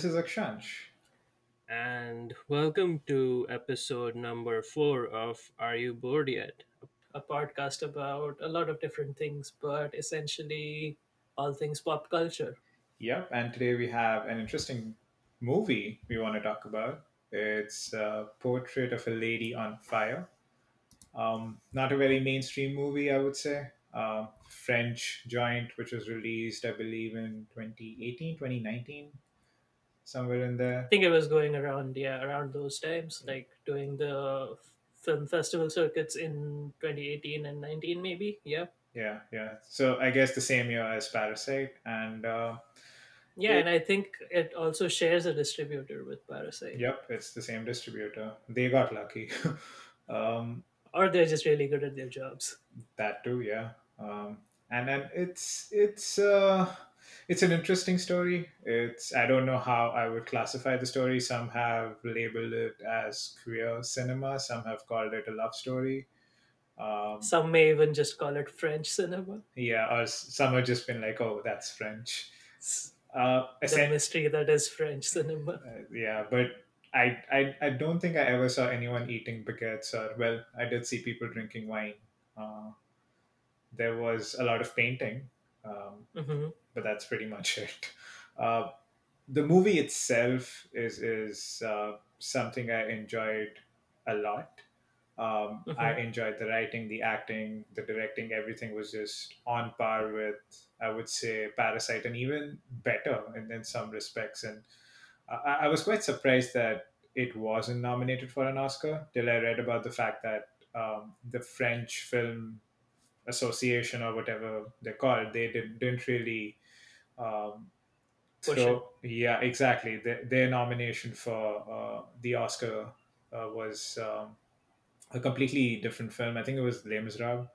this is Akshansh. and welcome to episode number four of Are You Bored Yet? A podcast about a lot of different things, but essentially all things pop culture. Yep, and today we have an interesting movie we want to talk about. It's a portrait of a lady on fire. Um, not a very mainstream movie, I would say. Uh, French joint, which was released, I believe, in 2018, 2019, somewhere in there. I think it was going around, yeah, around those times, like doing the film festival circuits in 2018 and 19, maybe. Yeah. Yeah, yeah. So I guess the same year as Parasite. And uh, Yeah, it, and I think it also shares a distributor with Parasite. yep, it's the same distributor. They got lucky. um, Or they're just really good at their jobs. That too, yeah. Um, and then it's it's uh, it's an interesting story. It's I don't know how I would classify the story. Some have labeled it as queer cinema. Some have called it a love story. Um, Some may even just call it French cinema. yeah, or some have just been like, oh, that's French. Uh, the mystery that is French cinema. uh, yeah, but I, I I don't think I ever saw anyone eating baguettes. Or well, I did see people drinking wine. Uh, there was a lot of painting. Um, hmm but that's pretty much it. Uh, the movie itself is is uh, something I enjoyed a lot. Um, I hmm enjoyed the writing, the acting, the directing. Everything was just on par with, I would say, Parasite, and even better in, in some respects. And I, I was quite surprised that it wasn't nominated for an Oscar till I read about the fact that um, the French Film Association or whatever they're called, they did, didn't really um, so yeah, exactly. The, their nomination for uh, the Oscar uh, was um, a completely different film. I think it was Les Miserables,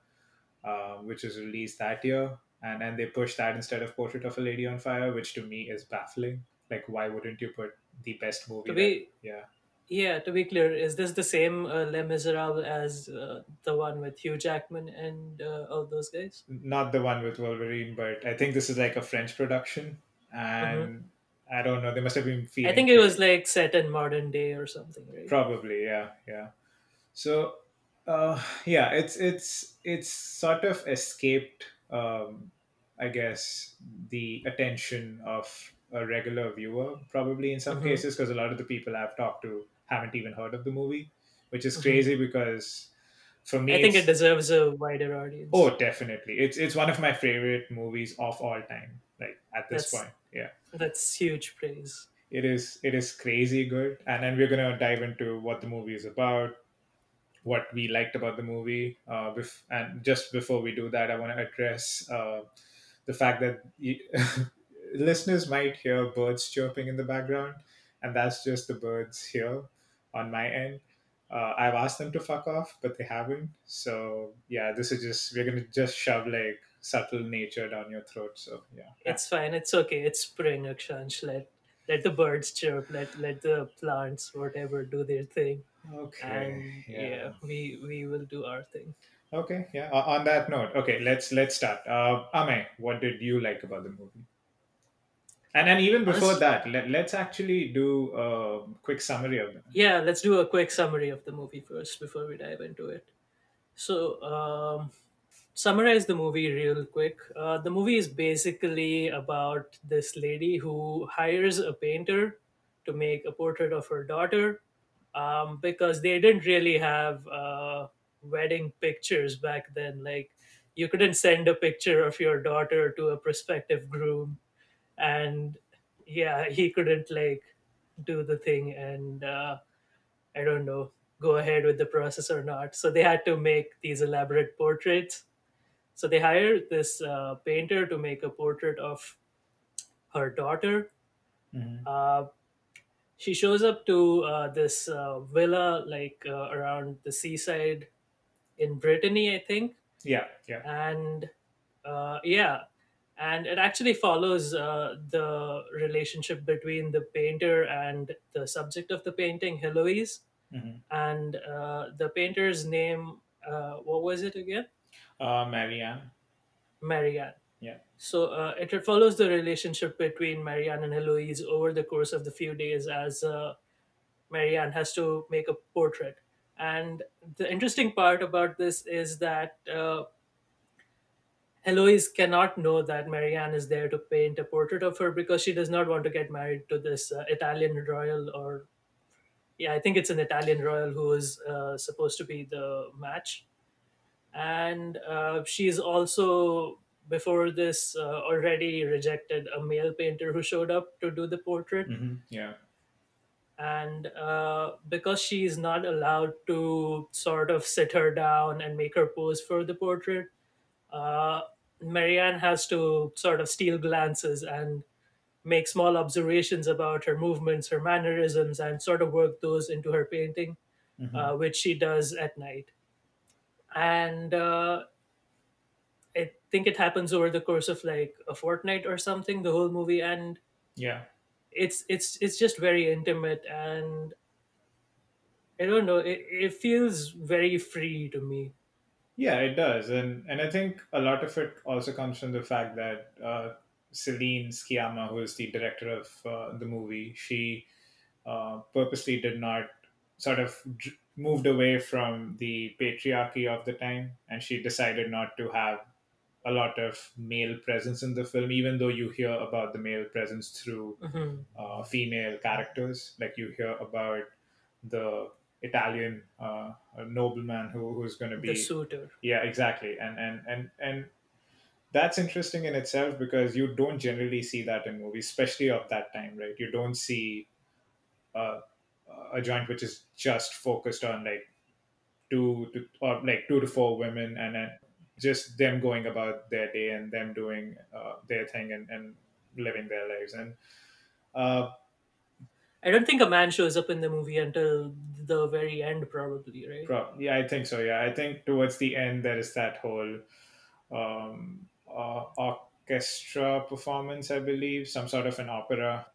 uh, which was released that year, and and they pushed that instead of Portrait of a Lady on Fire, which to me is baffling. Like, why wouldn't you put the best movie To that? be Yeah, yeah, to be clear, is this the same uh, Les Miserables as uh, the one with Hugh Jackman and uh, all those guys? not the one with Wolverine, but I think this is like a French production, and I don't know. They must have been I feeling think it was like set in modern day or something, right? probably, yeah, yeah. So, uh, yeah, it's it's it's sort of escaped, um, I guess, the attention of a regular viewer, probably in some hmm cases, because a lot of the people I've talked to haven't even heard of the movie, which is hmm crazy because for me, I think it deserves a wider audience. oh, definitely, it's it's one of my favorite movies of all time. Like at this That's point, yeah. that's huge praise. It is it is crazy good, and then we're gonna dive into what the movie is about, what we liked about the movie. Uh, bef- and just before we do that, I want to address uh, the fact that you, listeners might hear birds chirping in the background, and that's just the birds here on my end. Uh, I've asked them to fuck off, but they haven't. So yeah, this is just we're gonna just shove like subtle nature down your throat. So yeah, Ah, It's fine. It's okay. It's spring, Akshansh. Let let the birds chirp. Let let the plants, whatever, do their thing. okay, and yeah. yeah we we will do our thing Okay, yeah. On that note, okay, let's let's start. Uh, Ame, what did you like about the movie? And and even before Honest, that, let, let's actually do a quick summary of that. yeah let's do a quick summary of the movie first before we dive into it. So um summarize the movie real quick. Uh, the movie is basically about this lady who hires a painter to make a portrait of her daughter um, because they didn't really have uh, wedding pictures back then. Like you couldn't send a picture of your daughter to a prospective groom and yeah he couldn't like do the thing. And uh, i don't know go ahead with the process or not. So they had to make these elaborate portraits. So they hired this uh, painter to make a portrait of her daughter. Hmm uh, she shows up to uh, this uh, villa like uh, around the seaside in brittany i think. Yeah, yeah. and uh, yeah and it actually follows uh, the relationship between the painter and the subject of the painting heloise hmm and uh, the painter's name uh, what was it again Uh, Marianne. marianne Yeah. So uh, it follows the relationship between Marianne and Heloise over the course of the few days as uh, Marianne has to make a portrait. And the interesting part about this is that Heloise cannot know that Marianne is there to paint a portrait of her because she does not want to get married to this uh, Italian royal, or yeah, I think it's an Italian royal who is uh, supposed to be the match. And uh, she's also, before this, uh, already rejected a male painter who showed up to do the portrait. hmm Yeah. And uh, because is not allowed to sort of sit her down and make her pose for the portrait, uh, Marianne has to sort of steal glances and make small observations about her movements, her mannerisms, and sort of work those into her painting, hmm uh, which she does at night. And uh, I think it happens over the course of like a fortnight or something, the whole movie, and Yeah. it's it's it's just very intimate and I don't know, it, it feels very free to me. Yeah, it does, and and I think a lot of it also comes from the fact that uh, Celine Sciamma, who is the director of uh, the movie, she uh, purposely did not sort of dr- moved away from the patriarchy of the time, and she decided not to have a lot of male presence in the film, even though you hear about the male presence through hmm uh, female characters. Like you hear about the Italian uh, nobleman who, who's going to be The suitor. yeah exactly. And and and and that's interesting in itself because you don't generally see that in movies especially of that time right? You don't see uh, a joint which is just focused on like two to or like two to four women and then just them going about their day and them doing uh, their thing and, and living their lives. And uh, I don't think a man shows up in the movie until the very end, probably, right? pro- yeah i think so yeah i think towards the end there is that whole um, uh, orchestra performance, I believe, some sort of an opera,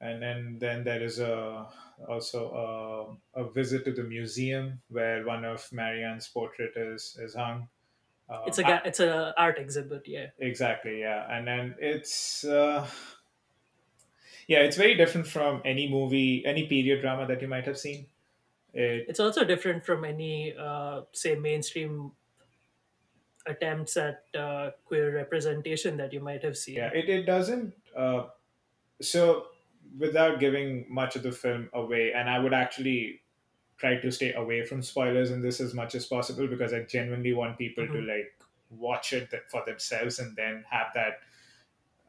and then then there is a also a, a visit to the museum where one of Marianne's portrait is is hung. Uh, It's a I- ga- it's a art exhibit, yeah. exactly, yeah, and then it's uh, yeah, it's very different from any movie, any period drama that you might have seen. It It's also different from any, uh, say, mainstream attempts at uh, queer representation that you might have yeah, seen. it, it doesn't. Uh, so without giving much of the film away, and I would actually try to stay away from spoilers in this as much as possible because I genuinely want people to hmm like watch it th- for themselves and then have that.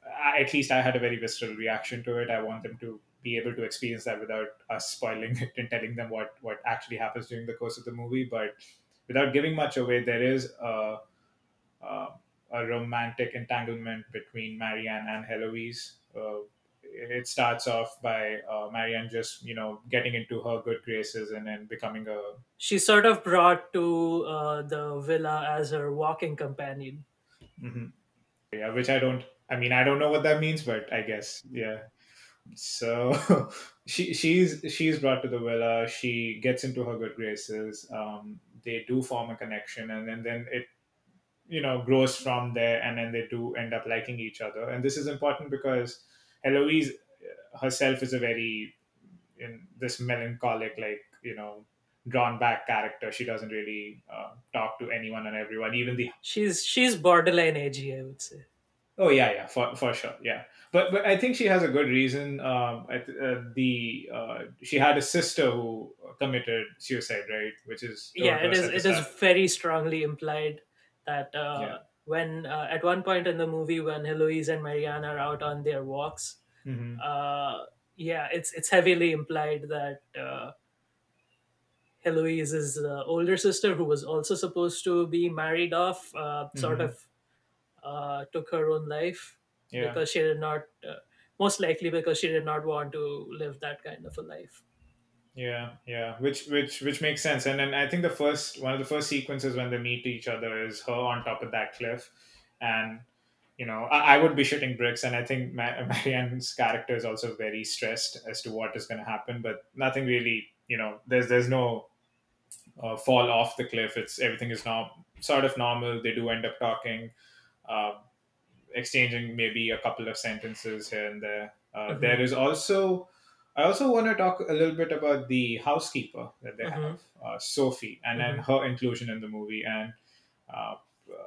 I- At least I had a very visceral reaction to it. I want them to be able to experience that without us spoiling it and telling them what what actually happens during the course of the movie. But without giving much away, there is a uh, a romantic entanglement between Marianne and Heloise. Uh, it starts off by uh, Marianne just you know getting into her good graces and then becoming a She's sort of brought to uh, the villa as her walking companion. Mhm. Yeah, which I don't. I mean, I don't know what that means, but I guess yeah. So she she's she's brought to the villa. She gets into her good graces. Um, they do form a connection, and then then it you know grows from there, and then they do end up liking each other. And this is important because Heloise herself is a very in this melancholic, like you know, drawn back character. She doesn't really uh, talk to anyone and everyone, even the She's she's borderline edgy, I would say. oh yeah, yeah, for for sure, yeah. But but I think she has a good reason. Um, th- uh, the uh, she had a sister who committed suicide, right? Which is Yeah, it is at it is very strongly implied that Yeah. uh, when uh, at one point in the movie when Heloise and Marianne are out on their walks, hmm uh, yeah, it's it's heavily implied that uh, Heloise's uh, older sister, who was also supposed to be married off, uh, sort hmm of uh, took her own life Yeah. because she did not, uh, most likely because she did not want to live that kind of a life. Yeah, yeah, which which which makes sense. And then I think the first one of the first sequences when they meet each other is her on top of that cliff, and you know I, I would be shitting bricks. And I think Ma- Marianne's character is also very stressed as to what is going to happen, but nothing really. You know, there's there's no uh, fall off the cliff. It's everything is now sort of normal. They do end up talking. Uh, exchanging maybe a couple of sentences here and there. Uh, there Mhm. is also, I also want to talk a little bit about the housekeeper that they Mhm. have, uh, Sophie, and then Mhm. her inclusion in the movie and uh,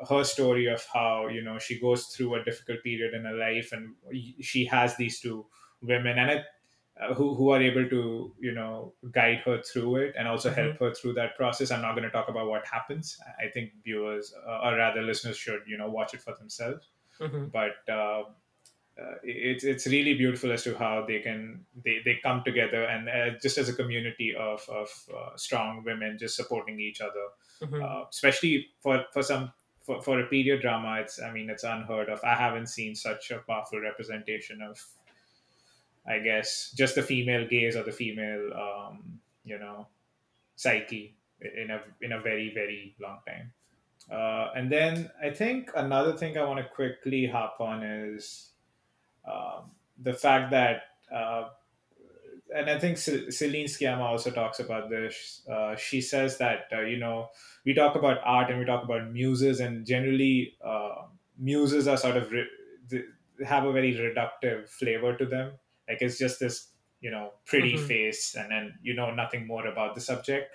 her story of how you know she goes through a difficult period in her life and she has these two women and it, uh, who, who are able to you know guide her through it and also help Mhm. her through that process i'm not going to talk about what happens i think viewers uh, or rather listeners should you know watch it for themselves Mhm. but uh, uh, it's it's really beautiful as to how they can they, they come together and uh, just as a community of of uh, strong women just supporting each other Mhm. uh, especially for for some for, for a period drama it's i mean it's unheard of i haven't seen such a powerful representation of i guess just the female gaze or the female um, you know psyche in a in a very very long time uh, and then i think another thing i want to quickly hop on is um, the fact that uh, and I think Celine Sciamma also talks about this. Uh, she says that uh, you know we talk about art and we talk about muses, and generally uh, muses are sort of re- have a very reductive flavor to them. Like it's just this you know pretty Mhm. face, and then you know nothing more about the subject.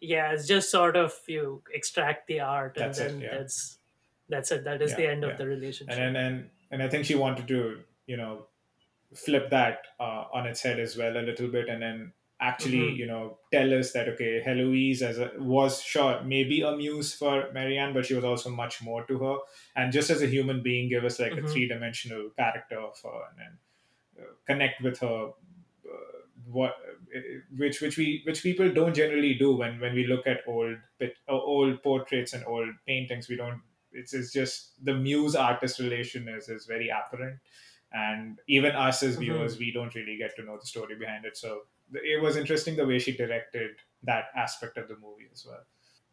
Yeah, it's just sort of you extract the art, and That's it. then Yeah, that's that's it. That is yeah, the end of the relationship. and and and I think she wanted to you know flip that uh, on its head as well a little bit and then actually Mhm. you know tell us that okay heloise as a, was sure maybe a muse for marianne but she was also much more to her and just as a human being give us like a Mhm. three-dimensional character of her and then connect with her uh, what uh, which which we which people don't generally do when when we look at old uh, old portraits and old paintings. We don't it's, it's just the muse artist relation is is very apparent. And even us as Mhm. viewers we don't really get to know the story behind it. So it was interesting the way she directed that aspect of the movie as well.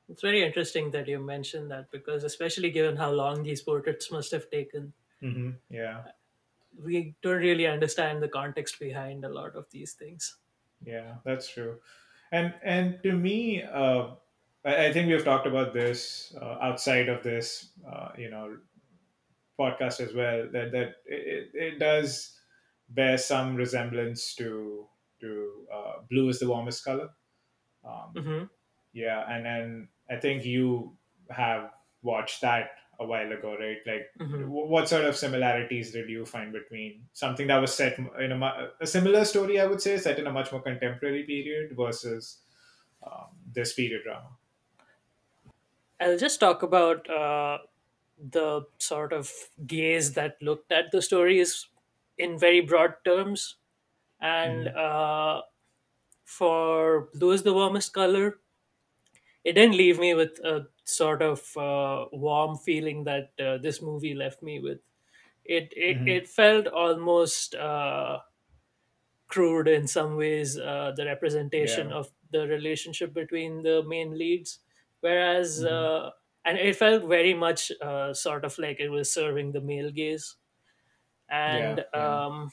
It's very interesting that you mentioned that because, especially given how long these portraits must have taken, hmm yeah we don't really understand the context behind a lot of these things. yeah that's true. And and to me uh, I, think we've talked about this uh, outside of this uh, you know podcast as well that that it, it does bear some resemblance to to uh, blue is the warmest color. Um, hmm Yeah, and then I think you have watched that a while ago, right? Like, hmm what sort of similarities did you find between something that was set in a, a similar story, I would say, set in a much more contemporary period versus um, this period drama? I'll just talk about uh, the sort of gaze that looked at the stories in very broad terms. And hmm uh, for Blue is the Warmest Color, it didn't leave me with a sort of uh, warm feeling that uh, this movie left me with. It it, hmm it felt almost uh, crude in some ways, uh, the representation Yeah. of the relationship between the main leads, whereas hmm uh, and it felt very much uh, sort of like it was serving the male gaze, Yeah. and Yeah. um,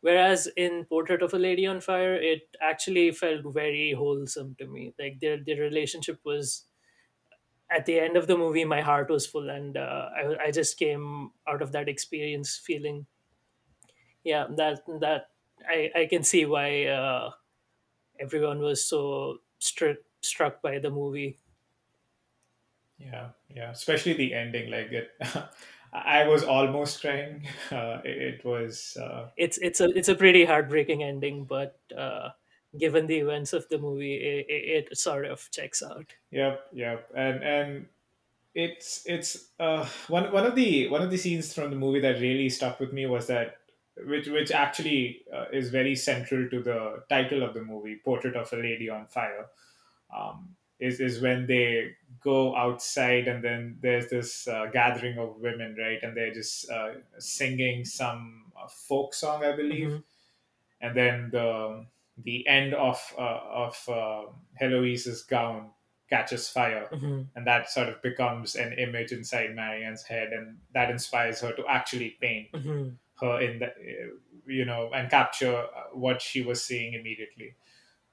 whereas in Portrait of a Lady on Fire, it actually felt very wholesome to me. Like their their relationship was at the end of the movie, my heart was full, and uh, I, I just came out of that experience feeling, yeah, that that I, I can see why uh, everyone was so struck struck by the movie. Yeah. Yeah. Especially the ending, like it. I was almost crying. Uh, it, it was. Uh, It's it's a it's a pretty heartbreaking ending, but uh, given the events of the movie, it, it, sort of checks out. yep. Yep. And and it's it's uh, one one of the one of the scenes from the movie that really stuck with me was that which which actually uh, is very central to the title of the movie, Portrait of a Lady on Fire. Um, is is when they go outside and then there's this uh, gathering of women, right? And they're just uh, singing some uh, folk song, I believe hmm and then the the end of uh, of uh, Heloise's gown catches fire, hmm and that sort of becomes an image inside Marianne's head, and that inspires her to actually paint hmm her in the you know and capture uh, what she was seeing immediately,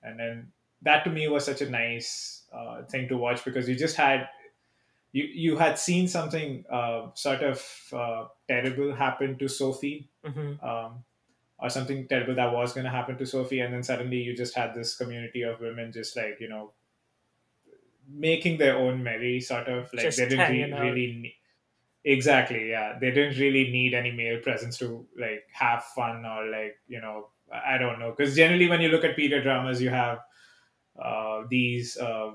and then that to me was such a nice uh, thing to watch because you just had you you had seen something uh, sort of uh, terrible happen to Sophie, hmm um, or something terrible that was going to happen to Sophie, and then suddenly you just had this community of women just like you know making their own merry, sort of like they didn't re- really ne- exactly yeah. They didn't really need any male presence to like have fun or like you know I I don't know. Because generally when you look at period dramas you have uh, these uh,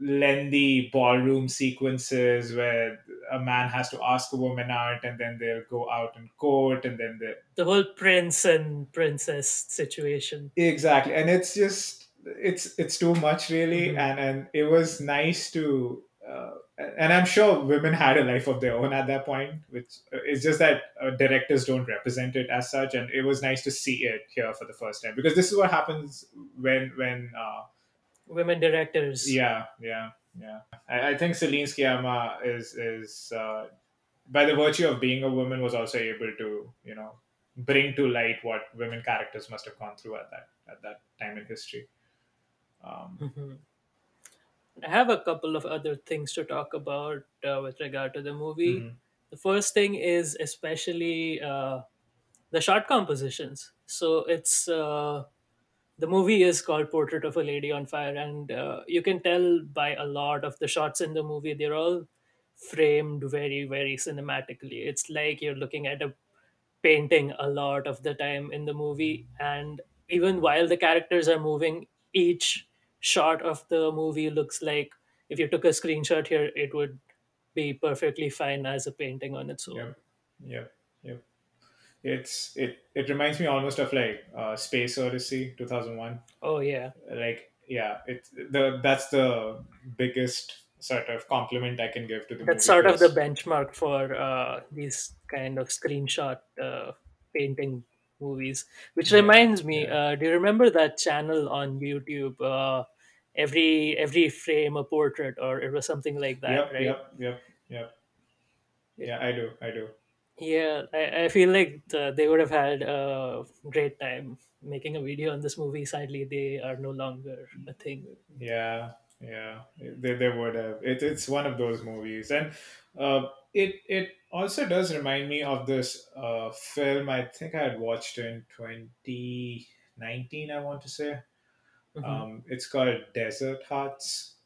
lengthy ballroom sequences where a man has to ask a woman out and then they'll go out and court and then they The whole prince and princess situation. exactly. And it's just it's it's too much really. Hmm and and it was nice to uh, and i'm sure women had a life of their own at that point which uh, it's just that uh, directors don't represent it as such. And it was nice to see it here for the first time. Because this is what happens when when uh, Women directors. Yeah, yeah, yeah. I, I think Celine Sciamma is is uh, by the virtue of being a woman was also able to you know bring to light what women characters must have gone through at that at that time in history. Um, hmm I have a couple of other things to talk about uh, with regard to the movie. mhm. The first thing is especially uh, the shot compositions. So it's uh, the movie is called Portrait of a Lady on Fire, and uh, you can tell by a lot of the shots in the movie they're all framed very very cinematically. It's like you're looking at a painting a lot of the time in the movie and even while the characters are moving each shot of the movie looks like if you took a screenshot here it would be perfectly fine as a painting on its own Yep, yep, yep. It's it it reminds me almost of like uh, Space Odyssey two thousand one. oh yeah Like yeah, it's the that's the biggest sort of compliment I can give to the that's sort of the benchmark for uh, these kind of screenshot uh, painting movies which yeah, reminds me yeah, uh, do you remember that channel on youtube uh, every every frame a portrait or it was something like that yep, right yep, yep, yep. Yeah, I do. I do. Yeah, I, I feel like the, they would have had a great time making a video on this movie. Sadly, they are no longer a thing. Yeah, yeah. They, they would have. It, it's one of those movies, and uh, it it also does remind me of this uh, film. I think I had watched in twenty nineteen. I want to say. hmm Um, it's called Desert Hearts.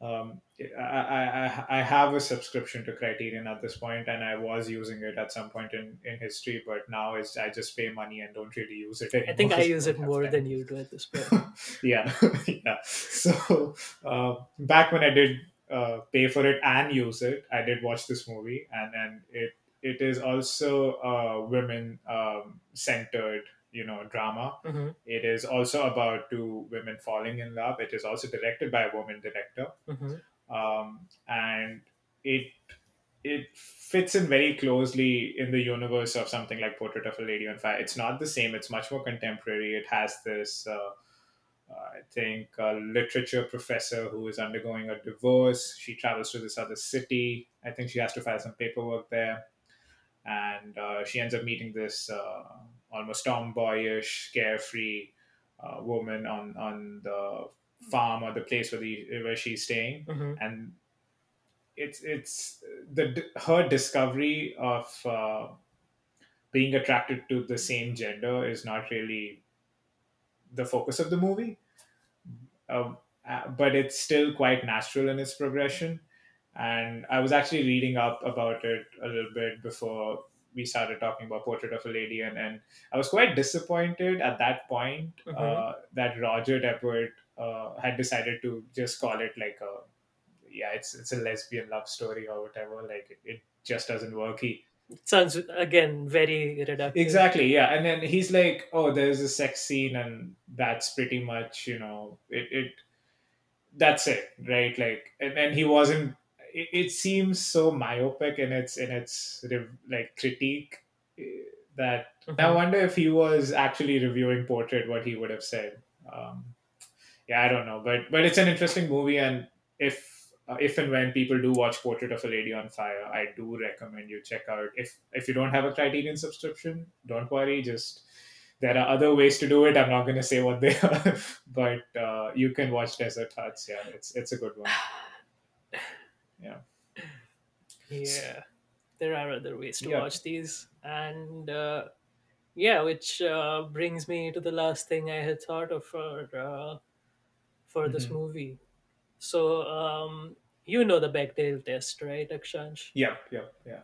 Um, I, I, I have a subscription to Criterion at this point, and I was using it at some point in, in history, but now it's, I just pay money and don't really use it I anymore think I because I use it more time. than you do at this point. yeah, yeah. So uh, back when I did uh, pay for it and use it, I did watch this movie, and and it it is also a women um, centered you know drama. hmm It is also about two women falling in love. It is also directed by a woman director, hmm um, and it it fits in very closely in the universe of something like Portrait of a Lady on Fire. It's not the same. It's much more contemporary. It has this. Uh, I think a literature professor who is undergoing a divorce. She travels to this other city. I think she has to file some paperwork there, and uh, she ends up meeting this uh, almost tomboyish, carefree uh, woman on on the farm or the place where the where she's staying, hmm and it's it's the her discovery of uh, being attracted to the same gender is not really the focus of the movie. Um, uh, but it's still quite natural in its progression. And I was actually reading up about it a little bit before we started talking about Portrait of a Lady, and, and I was quite disappointed at that point hmm uh, that Roger Ebert uh, had decided to just call it like a yeah, it's it's a lesbian love story or whatever. Like it, it just doesn't work. He It sounds again very reductive. exactly yeah, and then he's like, oh, there's a sex scene, and that's pretty much you know it, it that's it right like and, and he wasn't it, it seems so myopic in its in its like critique eh, that i hmm wonder if he was actually reviewing portrait what he would have said um, yeah i don't know but but it's an interesting movie and if uh, if and when people do watch portrait of a lady on fire i do recommend you check out if if you don't have a criterion subscription don't worry just there are other ways to do it i'm not going to say what they are but uh, you can watch desert Hearts. yeah it's it's a good one yeah Yeah, there are other ways to Yep. watch these, and uh, yeah, which uh, brings me to the last thing I had thought of for uh, for this hmm movie. So, um, you know the Bechdel test, right, Akshansh? Yep. Yep. Yeah.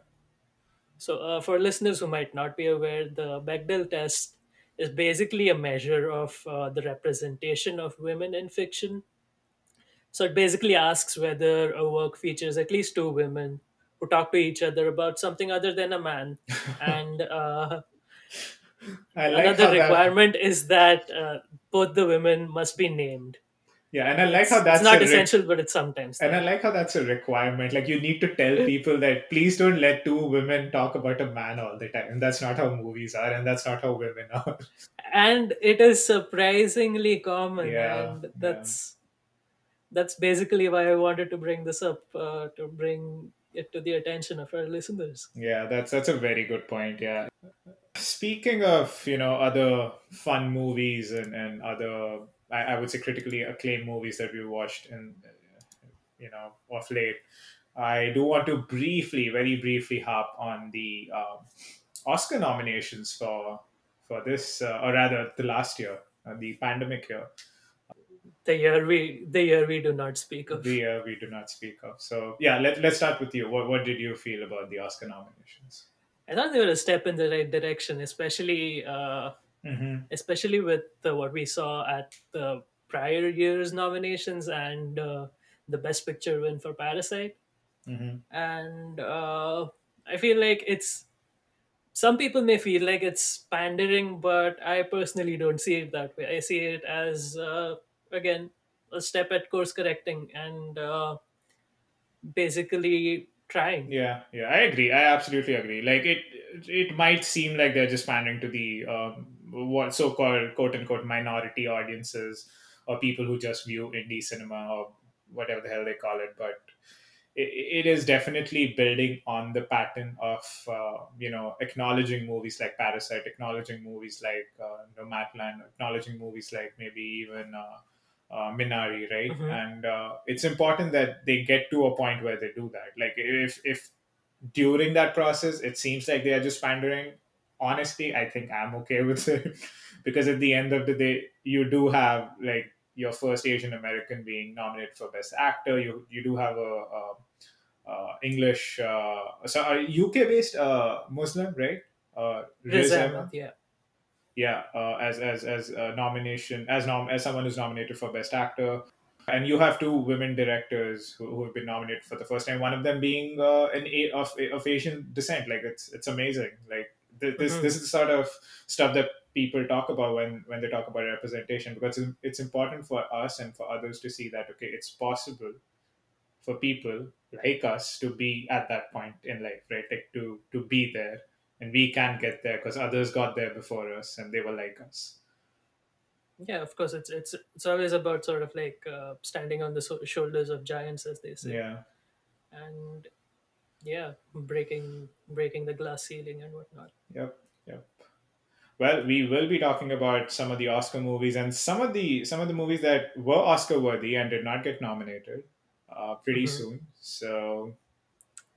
So, uh, for listeners who might not be aware, the Bechdel test is basically a measure of uh, the representation of women in fiction. So, it basically asks whether a work features at least two women who talk to each other about something other than a man. And uh, I like another how that. requirement is that uh, both the women must be named. Yeah, and I like how it's it's that's a not re- essential, but it's sometimes and I there. like how that's a requirement. Like you need to tell people that please don't let two women talk about a man all the time. And that's not how movies are, and that's not how women are. and it is surprisingly common yeah, and yeah, that's that's basically why i wanted to bring this up uh, to bring it to the attention of our listeners yeah. That's that's a very good point. Yeah. Speaking of you know other fun movies and and other I, I would say critically acclaimed movies that we watched and you know of late, I do want to briefly, very briefly, hop on the um, Oscar nominations for for this, uh, or rather, the last year, uh, the pandemic year, the year we the year we do not speak of the year we do not speak of. So, yeah, let, let's start with you. What, what did you feel about the Oscar nominations? i thought they were a step in the right direction especially uh, hmm especially with the, what we saw at the prior year's nominations and uh, the best picture win for parasite hmm and uh, i feel like it's some people may feel like it's pandering, but I personally don't see it that way. I see it as uh, again a step at course correcting and uh, basically trying. Yeah, yeah, I agree. I absolutely agree. Like it, it might seem like they're just pandering to the um, what so-called quote unquote minority audiences or people who just view indie cinema or whatever the hell they call it. But it, it is definitely building on the pattern of uh, you know acknowledging movies like Parasite, acknowledging movies like uh, Nomadland, acknowledging movies like maybe even. Uh, uh, Minari, right? hmm And uh, it's important that they get to a point where they do that. Like if if during that process it seems like they are just pandering, honestly, I think I'm okay with it because at the end of the day, you do have like your first Asian American being nominated for Best Actor. You you do have a, a, English, uh, so a UK based uh, Muslim, right? Uh, Riz Riz Ahmed yeah. Yeah uh, as as as a nomination as nom as someone who's nominated for best actor. And you have two women directors who, who have been nominated for the first time one of them being uh, an a of, of asian descent. Like it's it's amazing. Like th- this hmm this is the sort of stuff that people talk about when when they talk about representation because it's, it's important for us and for others to see that okay it's possible for people like us to be at that point in life, right? Like to to be there, and we can get there because others got there before us and they were like us. Yeah, of course, it's it's it's always about sort of like uh, standing on the so- shoulders of giants, as they say, Yeah. and yeah, breaking breaking the glass ceiling and whatnot. Yep. Yep. Well, we will be talking about some of the Oscar movies and some of the some of the movies that were Oscar worthy and did not get nominated uh, pretty hmm soon. So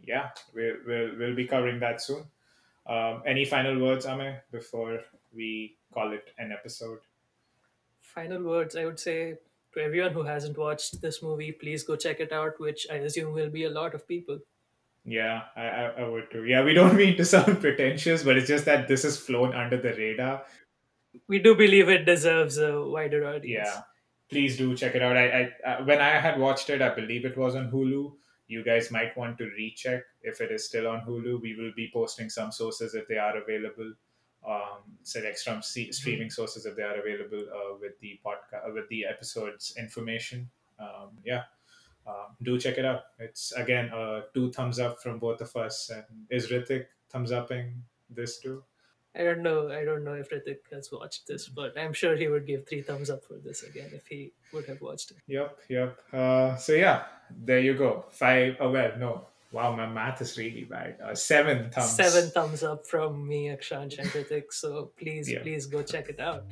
yeah, we'll, we'll we'll be covering that soon. Um, any final words, Ame, before we call it an episode? Final words, I would say to everyone who hasn't watched this movie, please go check it out, which I assume will be a lot of people. Yeah, I, I, I would too. Yeah, we don't mean to sound pretentious, but it's just that this has flown under the radar. We do believe it deserves a wider audience. Yeah, please do check it out. I, I uh, when I had watched it, I believe it was on Hulu. You guys might want to recheck if it is still on Hulu. We will be posting some sources if they are available. Um, select from Mhm. streaming sources if they are available uh, with the podcast uh, with the episodes information. Um, yeah, um, do check it out. It's again uh, two thumbs up from both of us. And is Ritik thumbs upping this too? I don't know. I don't know if Ritik has watched this, but I'm sure he would give three thumbs up for this again if he would have watched it. Yep, yep. Uh, so yeah, there you go. Five. Oh well, no. Wow, my math is really bad. Uh, seven Seven thumbs. thumbs up from me, Akshansh, and Ritik. So please, Yeah. please go check it out.